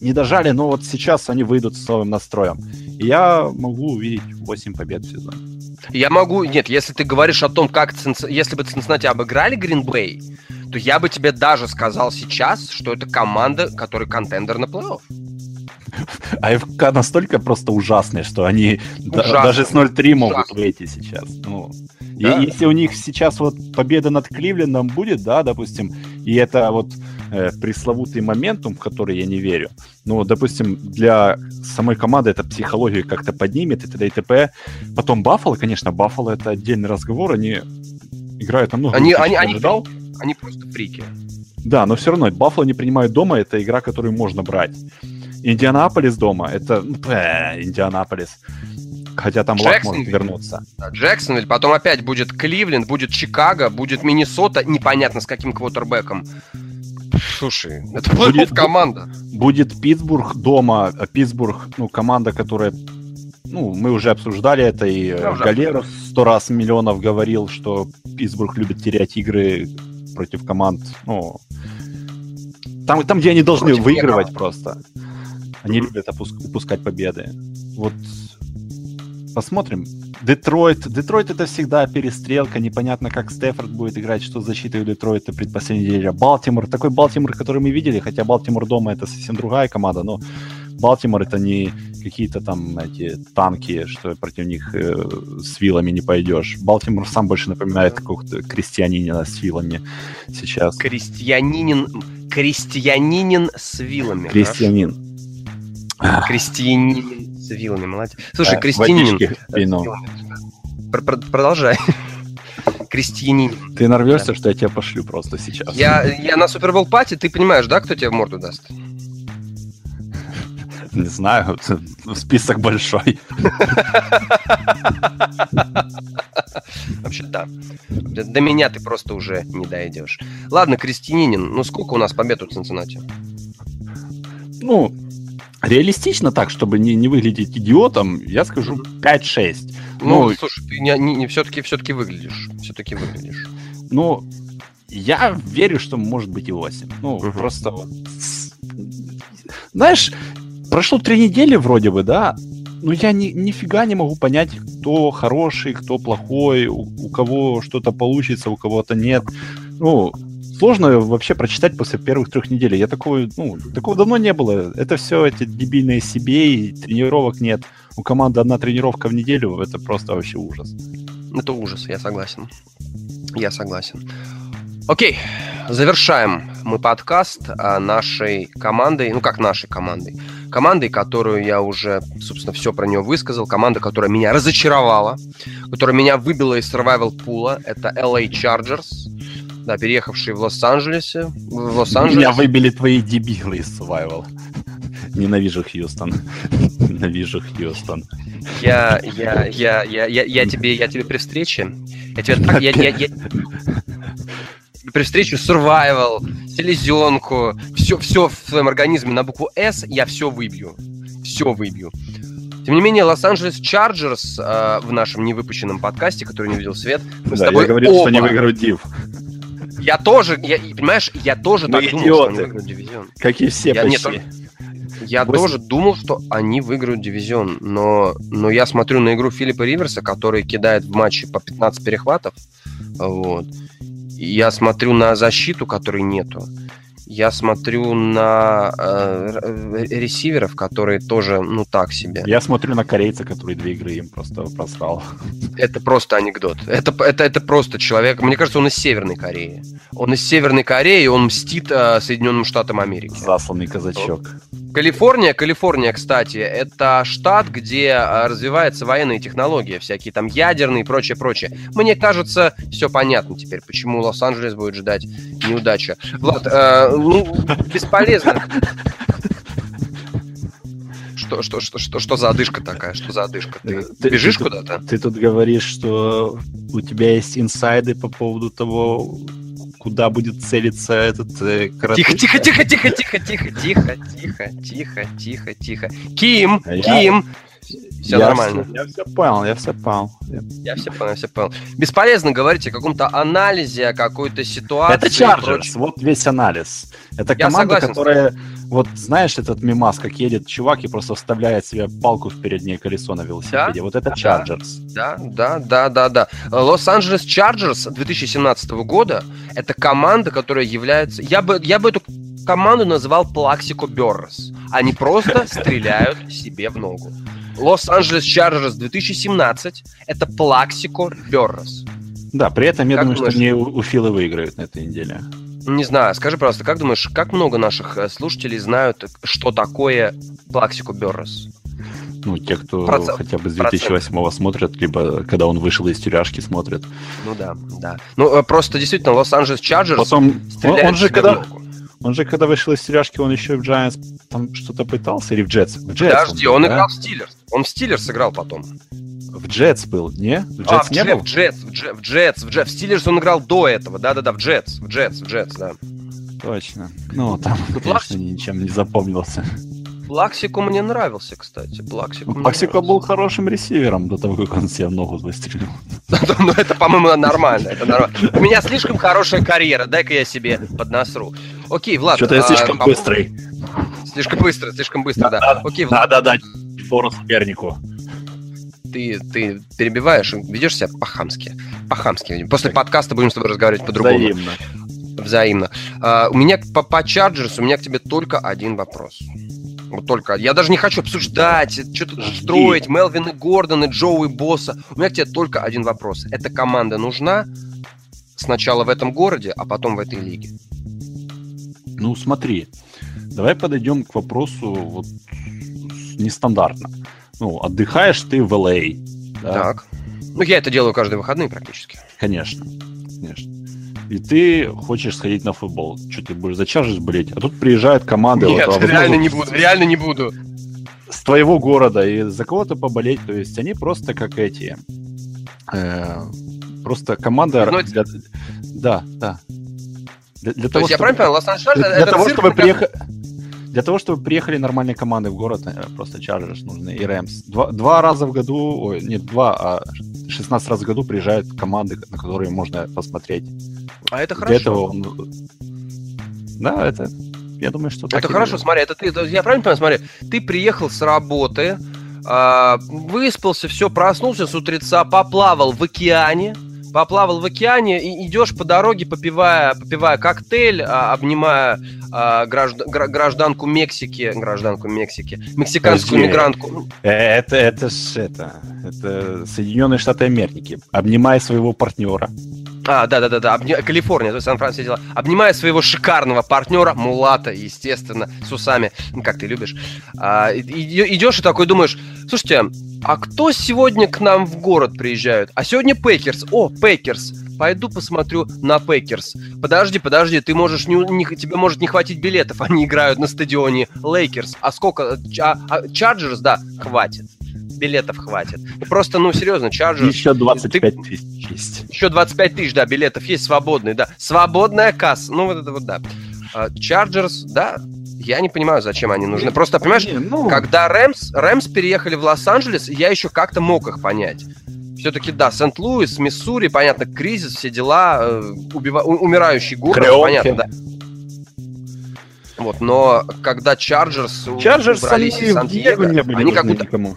не дожали, но вот сейчас они выйдут с новым настроем. И я могу увидеть 8 побед в сезоне. Я могу... Нет, если ты говоришь о том, как... Цинц... Если бы Цинциннати обыграли Гринбей, то я бы тебе даже сказал сейчас, что это команда, которая контендер на плей-офф. АФК настолько просто ужасные, что они Ужасно. даже с 0-3 могут выйти сейчас. Ну, да? Если у них сейчас вот победа над Кливлендом будет, да, допустим, и это вот э, пресловутый моментум, в который я не верю, ну, допустим, для самой команды это психологию как-то поднимет и т.д. и т.п. Потом Баффало, конечно, Баффало это отдельный разговор, они играют намного они, лучше, они, они, ожидал. Они просто фрики. Да, но все равно Баффало не принимают дома, это игра, которую можно брать. Индианаполис дома, это... Э, Индианаполис. Хотя там Лак может вернуться. Да, Джексонвиль, потом опять будет Кливленд, будет Чикаго, будет Миннесота, непонятно с каким квотербеком. Слушай, это будет команда. Будет Питтсбург дома, а Питтсбург, ну, команда, которая ну, мы уже обсуждали это, и да, Галеров сто раз миллионов говорил, что Питтсбург любит терять игры против команд, ну, там, там где они должны против выигрывать просто. Они любят опуск- упускать победы. Вот посмотрим. Детройт. Детройт это всегда перестрелка. Непонятно, как Стефорд будет играть, что защита у Детройта предпоследняя неделя. Балтимор. Такой Балтимор, который мы видели, хотя Балтимор дома это совсем другая команда, но Балтимор это не какие-то там эти танки, что против них э, с вилами не пойдешь. Балтимор сам больше напоминает какого-то крестьянина с вилами сейчас. Крестьянинин, крестьянинин с вилами. Крестьянин. Крестьянин с вилами, молодец. Слушай, а, крестьянин... Продолжай. Крестьянин. Ты нарвешься, да. что я тебя пошлю просто сейчас. Я, я на Супербол пати, ты понимаешь, да, кто тебе в морду даст? Не знаю, список большой. Вообще, да. До меня ты просто уже не дойдешь. Ладно, Крестьянин, ну сколько у нас побед у Цинциннати? Ну, реалистично так, чтобы не, не выглядеть идиотом, я скажу 5-6. Ну, ну, слушай, ты не, не, не все-таки все-таки выглядишь. Все-таки выглядишь. Ну, я верю, что может быть и 8. Ну, угу. просто Знаешь, прошло три недели вроде бы, да, но я ни, нифига не могу понять, кто хороший, кто плохой, у, у кого что-то получится, у кого-то нет. Ну, сложно вообще прочитать после первых трех недель. Я такого, ну, такого давно не было. Это все эти дебильные себе, и тренировок нет. У команды одна тренировка в неделю, это просто вообще ужас. Это ужас, я согласен. Я согласен. Окей, завершаем мы подкаст а, нашей командой, ну как нашей командой, командой, которую я уже, собственно, все про нее высказал, команда, которая меня разочаровала, которая меня выбила из survival пула, это LA Chargers, да, переехавшие в Лос-Анджелесе, в Лос-Анджелес. Меня выбили твои дебилы из survival. Ненавижу Хьюстон. Ненавижу Хьюстон. Я, я, я, я, я, я тебе, я тебе при встрече, я тебе так, я, я, я, при встрече survival, селезенку, все, все в своем организме на букву S, я все выбью. Все выбью. Тем не менее, Лос-Анджелес Чарджерс э, в нашем невыпущенном подкасте, который не видел свет, мы да, с тобой я говорил, оба... что не выиграют Див. Я тоже, я, понимаешь, я тоже мы так идиоты. думал, что они выиграют дивизион. Как и все я, почти. Нет, я 8... тоже думал, что они выиграют дивизион, но, но я смотрю на игру Филиппа Риверса, который кидает в матче по 15 перехватов, вот, я смотрю на защиту, которой нету. Я смотрю на э, ресиверов, которые тоже, ну, так себе. Я смотрю на корейца, который две игры им просто просрал. Это просто анекдот. Это, это, это просто человек. Мне кажется, он из Северной Кореи. Он из Северной Кореи, он мстит э, Соединенным Штатам Америки. Засланный казачок. Калифорния, Калифорния, кстати, это штат, где э, развивается военные технологии, всякие там ядерные и прочее, прочее. Мне кажется, все понятно теперь, почему Лос-Анджелес будет ждать неудачи. Влад, э, ну, бесполезно. Что, что, что, что, что за одышка такая? Что за одышка? Ты, ты бежишь куда-то? Ты тут говоришь, что у тебя есть инсайды по поводу того, куда будет целиться этот э, Тихо, тихо, тихо, тихо, тихо, тихо, тихо, тихо, тихо, тихо, тихо. Ким, а Ким, все я нормально. Все, я все понял, я все понял. Я все понял, я все понял. Бесполезно говорить о каком-то анализе, о какой-то ситуации. Это Чарджерс, вот весь анализ. Это команда, согласен, которая, вот знаешь, этот мемас, как едет чувак и просто вставляет себе палку в переднее колесо на велосипеде. Да? Вот это Чарджерс. Да, да, да, да, да. Лос-Анджелес Чарджерс 2017 года это команда, которая является... Я бы, я бы эту команду называл Плаксико Беррес. Они просто стреляют себе в ногу. Лос-Анджелес Чарджерс 2017 это Плаксико Беррес. Да, при этом я как думаю, что они у Фила выиграют на этой неделе. Не знаю, скажи, пожалуйста, как думаешь, как много наших э, слушателей знают, что такое Плаксико Беррос? Ну, те, кто Процент, хотя бы с 2008 процент. смотрят, либо когда он вышел из тюряшки смотрят. Ну да, да. Ну, э, просто действительно, Лос-Анджелес Чарджерс Потом, он, он же когда... Он же, когда вышел из тюряшки, он еще в Giants там что-то пытался, или в Джетс? В Джетс Подожди, он, он да? играл в Стиллерс. Он в Стиллерс сыграл потом. В Джетс был, не? В Джетс а, не в, был? в Джетс, в Джетс, в Джетс, в Джетс. В Стиллерс он играл до этого, да-да-да, в Джетс, в Джетс, в Джетс, да. Точно. Ну, там, конечно, ничем не запомнился. Плаксику мне нравился, кстати. Плаксику Плаксику был хорошим ресивером до того, как он себе ногу выстрелил. Ну, это, по-моему, нормально. Это нормально. У меня слишком хорошая карьера, дай-ка я себе поднасру. Окей, Влад. Что-то я слишком быстрый. Слишком быстро, слишком быстро, да. Окей, Влад. Надо дать фору сопернику. Ты, ты перебиваешь, ведешь себя по-хамски. По-хамски. После подкаста будем с тобой разговаривать по-другому. Взаимно. Взаимно. Uh, у меня по, по Chargers, у меня к тебе только один вопрос. Вот только. Я даже не хочу обсуждать, что тут строить, Мелвин и Гордон, и Джоу и Босса. У меня к тебе только один вопрос. Эта команда нужна сначала в этом городе, а потом в этой лиге? Ну, смотри. Давай подойдем к вопросу вот нестандартно. Ну, отдыхаешь ты в ЛА. Да? Так. Ну, я это делаю каждые выходные практически. Конечно. Конечно и ты хочешь сходить на футбол. Что ты будешь за Чарджерс болеть? А тут приезжают команды. Нет, вот, а, реально не буду, реально не буду. С твоего города и за кого-то поболеть. То есть они просто как эти... Э, просто команда... Ну, для, да, да. Для, для То того, есть чтобы, я правильно понял, Лос-Анджелес для, для того, чтобы приехать... Для того, чтобы приехали нормальные команды в город, э, просто Чарджерс нужны и Рэмс. Два, два раза в году, ой, нет, два, а 16 раз в году приезжают команды, на которые можно посмотреть. А это хорошо. Для этого он... Да, это... Я думаю, что... Это хорошо, будет. смотри, это ты... Я правильно понимаю, смотри, ты приехал с работы, э, выспался, все, проснулся с утреца, поплавал в океане, поплавал в океане и идешь по дороге, попивая, попивая коктейль, а, обнимая а, гражд, гражданку Мексики, гражданку Мексики, мексиканскую Подожди, мигрантку. Э, это, это это, это Соединенные Штаты Америки. Обнимая своего партнера. А, да-да-да, Обни... Калифорния, то есть Сан-Франциско дела. Обнимая своего шикарного партнера, Мулата, естественно, с усами, ну, как ты любишь. А, идешь и такой думаешь, слушайте, а кто сегодня к нам в город приезжают? А сегодня Пейкерс. О, Пейкерс. Пойду посмотрю на Пейкерс. Подожди, подожди, ты можешь не, не, тебе может не хватить билетов. Они играют на стадионе Лейкерс. А сколько? А, а, Чарджерс, да, хватит билетов хватит. Просто, ну, серьезно, Chargers... Еще 25 ты... тысяч есть. Еще 25 тысяч, да, билетов есть свободные, да. Свободная касса, ну, вот это вот, да. Chargers, да, я не понимаю, зачем они нужны. Просто, понимаешь, не, ну... когда Рэмс, Рэмс переехали в Лос-Анджелес, я еще как-то мог их понять. Все-таки, да, Сент-Луис, Миссури, понятно, кризис, все дела, э, убива... умирающий город, Кронки. понятно, да. Вот, но когда Чарджерс Чарджерс убрались из Сан-Диего, они как будто... Никому.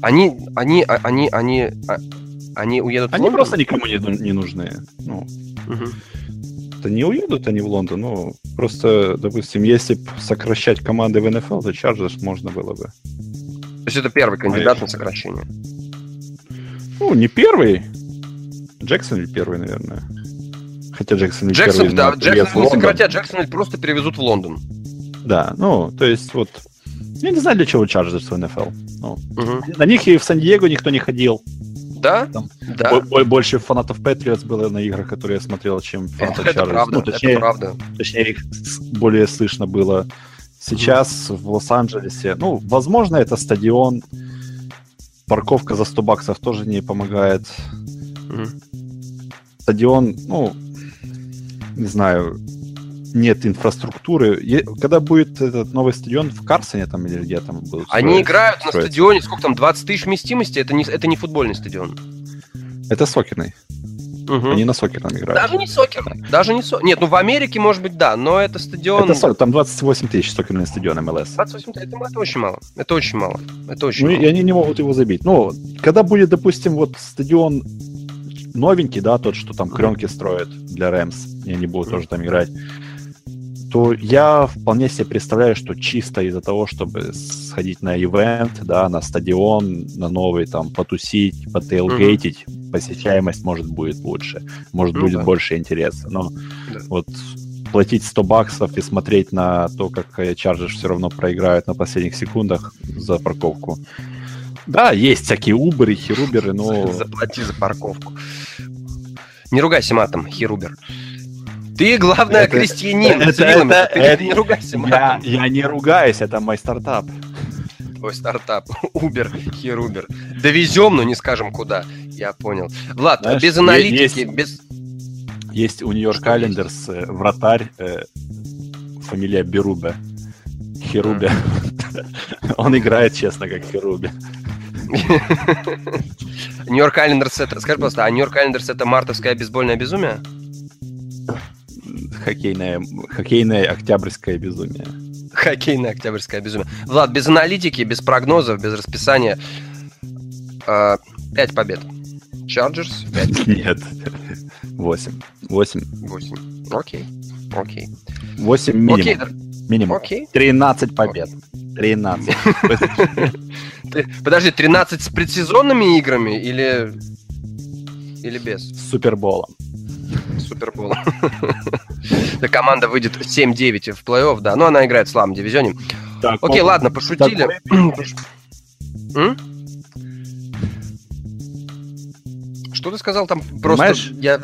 Они, они, а, они, они, а, они уедут Они в просто никому не, не нужны. Ну, угу. Это не уедут они в Лондон, ну, просто, допустим, если сокращать команды в НФЛ, то Chargers можно было бы. То есть это первый кандидат а на сокращение? Ну, не первый. Джексон первый, наверное. Хотя Джексон Джексон, первый. Да, Джексон не сократят, Джексон просто перевезут в Лондон. Да, ну, то есть вот я не знаю, для чего Chargers в НФЛ. Ну, угу. На них и в Сан-Диего никто не ходил. Да? Там да. Больше фанатов Patriots было на играх, которые я смотрел, чем фанатов это Chargers. Правда, ну, точнее, это правда. Точнее, их более слышно было. Сейчас угу. в Лос-Анджелесе, ну, возможно, это стадион. Парковка за 100 баксов тоже не помогает. Угу. Стадион, ну, не знаю, нет инфраструктуры. Когда будет этот новый стадион в Карсоне там или где там был? Они строить, играют строить. на стадионе, сколько там, 20 тысяч вместимости, это не, это не футбольный стадион. Это сокерный. Угу. Они на сокерном играют. Даже не сокерный. Даже не со... Нет, ну в Америке, может быть, да, но это стадион... Это, там 28 тысяч сокерный стадион МЛС. 28 тысяч, это, это очень мало. Это очень мало. Это очень ну, мало. и они не могут его забить. Ну, когда будет, допустим, вот стадион новенький, да, тот, что там кренки строят для Рэмс, и они будут тоже там играть, то я вполне себе представляю, что чисто из-за того, чтобы сходить на ивент, да, на стадион, на новый, там, потусить, потейлгейтить, mm-hmm. посещаемость может будет лучше, может ну, будет да. больше интереса. Но да. вот платить 100 баксов и смотреть на то, как Chargers все равно проиграют на последних секундах за парковку. Да, есть всякие Уберы, Херуберы, но... Заплати за парковку. Не ругайся матом, Херубер. Ты, главное, это, крестьянин. Это, это, ты это, не ругайся. Я, я не ругаюсь, это мой стартап. Твой стартап. Убер, Херубер. Довезем, но не скажем куда. Я понял. Влад, Знаешь, без аналитики, есть, без... Есть у Нью-Йорк Календерс э, вратарь, э, фамилия Берубе. Херубе. Он играет, честно, как Херубе. Нью-Йорк Айлендерс это... Скажи просто, а Нью-Йорк Айлендерс это мартовское бейсбольное безумие? Хоккейное, хоккейное октябрьское безумие. Хоккейное октябрьское безумие. Влад, без аналитики, без прогнозов, без расписания. Э, пять побед. Пять. Нет. Восемь. Восемь. Восемь. Окей. Окей. Восемь минимум. Окей. Минимум. Окей. 13 побед. 13. Подожди, 13 с предсезонными играми или, или без? С Суперболом. Суперболом. Да, команда выйдет 7-9 в плей-офф, да. Но она играет в слабом дивизионе. Так, Окей, ладно, пошутили. Что ты сказал там? Просто я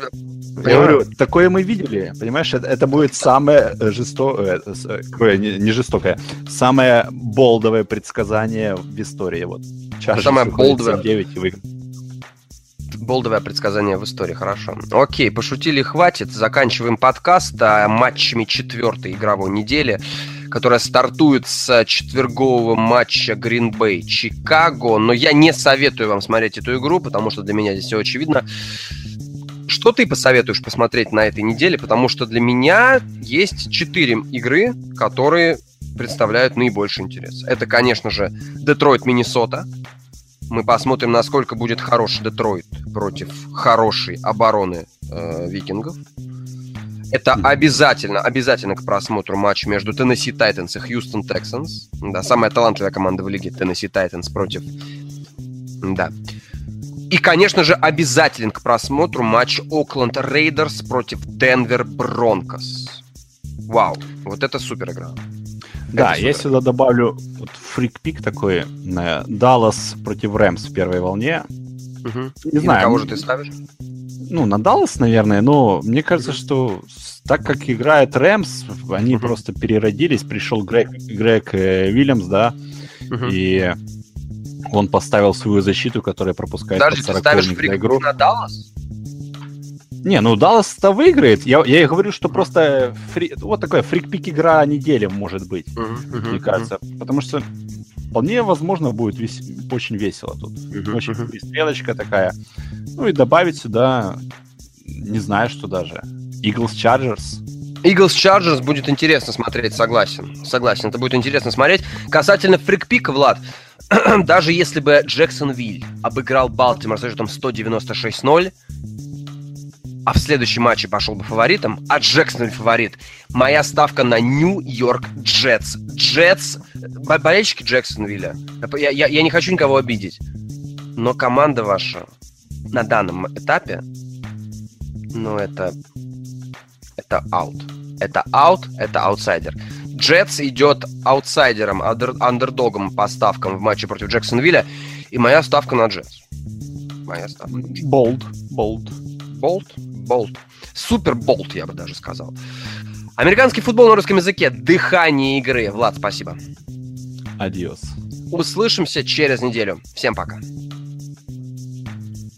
я говорю, такое мы видели, понимаешь, это, это будет самое жестокое, э, э, не, не жестокое, самое болдовое предсказание в истории. Вот. Chargers самое болдовое. 9 и Болдовое предсказание в истории, хорошо. Окей, пошутили, хватит. Заканчиваем подкаст а матчами четвертой игровой недели, которая стартует с четвергового матча Bay Чикаго. Но я не советую вам смотреть эту игру, потому что для меня здесь все очевидно. Что ты посоветуешь посмотреть на этой неделе? Потому что для меня есть четыре игры, которые представляют наибольший интерес. Это, конечно же, Детройт, Миннесота. Мы посмотрим, насколько будет хороший Детройт против хорошей обороны э, викингов. Это обязательно, обязательно к просмотру матч между Теннесси Тайтанс и Хьюстон Texans. Да, самая талантливая команда в лиге Теннесси Тайтанс против... Да. И, конечно же, обязателен к просмотру матч Окленд Рейдерс против Денвер Бронкос. Вау, вот это супер игра. Да, я сюда добавлю вот freak pick такой. Даллас против Рэмс в первой волне. Угу. Не И знаю. На кого же ты ставишь? Ну, на Даллас, наверное, но мне кажется, что так как играет Рэмс, они угу. просто переродились. Пришел Грег, Грег э, Вильямс, да, угу. и он поставил свою защиту, которая пропускает Даже под 40 ты ставишь игру. на Даллас? Не, ну Даллас-то выиграет. Я, я и говорю, что просто фри... вот такая фрик-пик игра недели может быть, uh-huh, мне кажется. Uh-huh. Потому что вполне возможно будет вес... очень весело тут. Uh-huh, очень uh-huh. стрелочка такая. Ну и добавить сюда, не знаю, что даже. Eagles Chargers. Eagles Chargers будет интересно смотреть, согласен. Согласен, это будет интересно смотреть. Касательно фрикпика, Влад, даже если бы Джексонвиль обыграл Балтимор со счетом 196-0, а в следующем матче пошел бы фаворитом, а Джексонвиль фаворит, моя ставка на Нью-Йорк Джетс. Джетс, болельщики Джексонвилля, я, я, я не хочу никого обидеть, но команда ваша на данном этапе, ну, это, это аут. Это аут, это аутсайдер. Джетс идет аутсайдером, андердогом по ставкам в матче против Джексонвилля. И моя ставка на Джетс. Моя ставка. Болт. Болт. Болт? Болт. Супер болт, я бы даже сказал. Американский футбол на русском языке. Дыхание игры. Влад, спасибо. Адиос. Услышимся через неделю. Всем пока.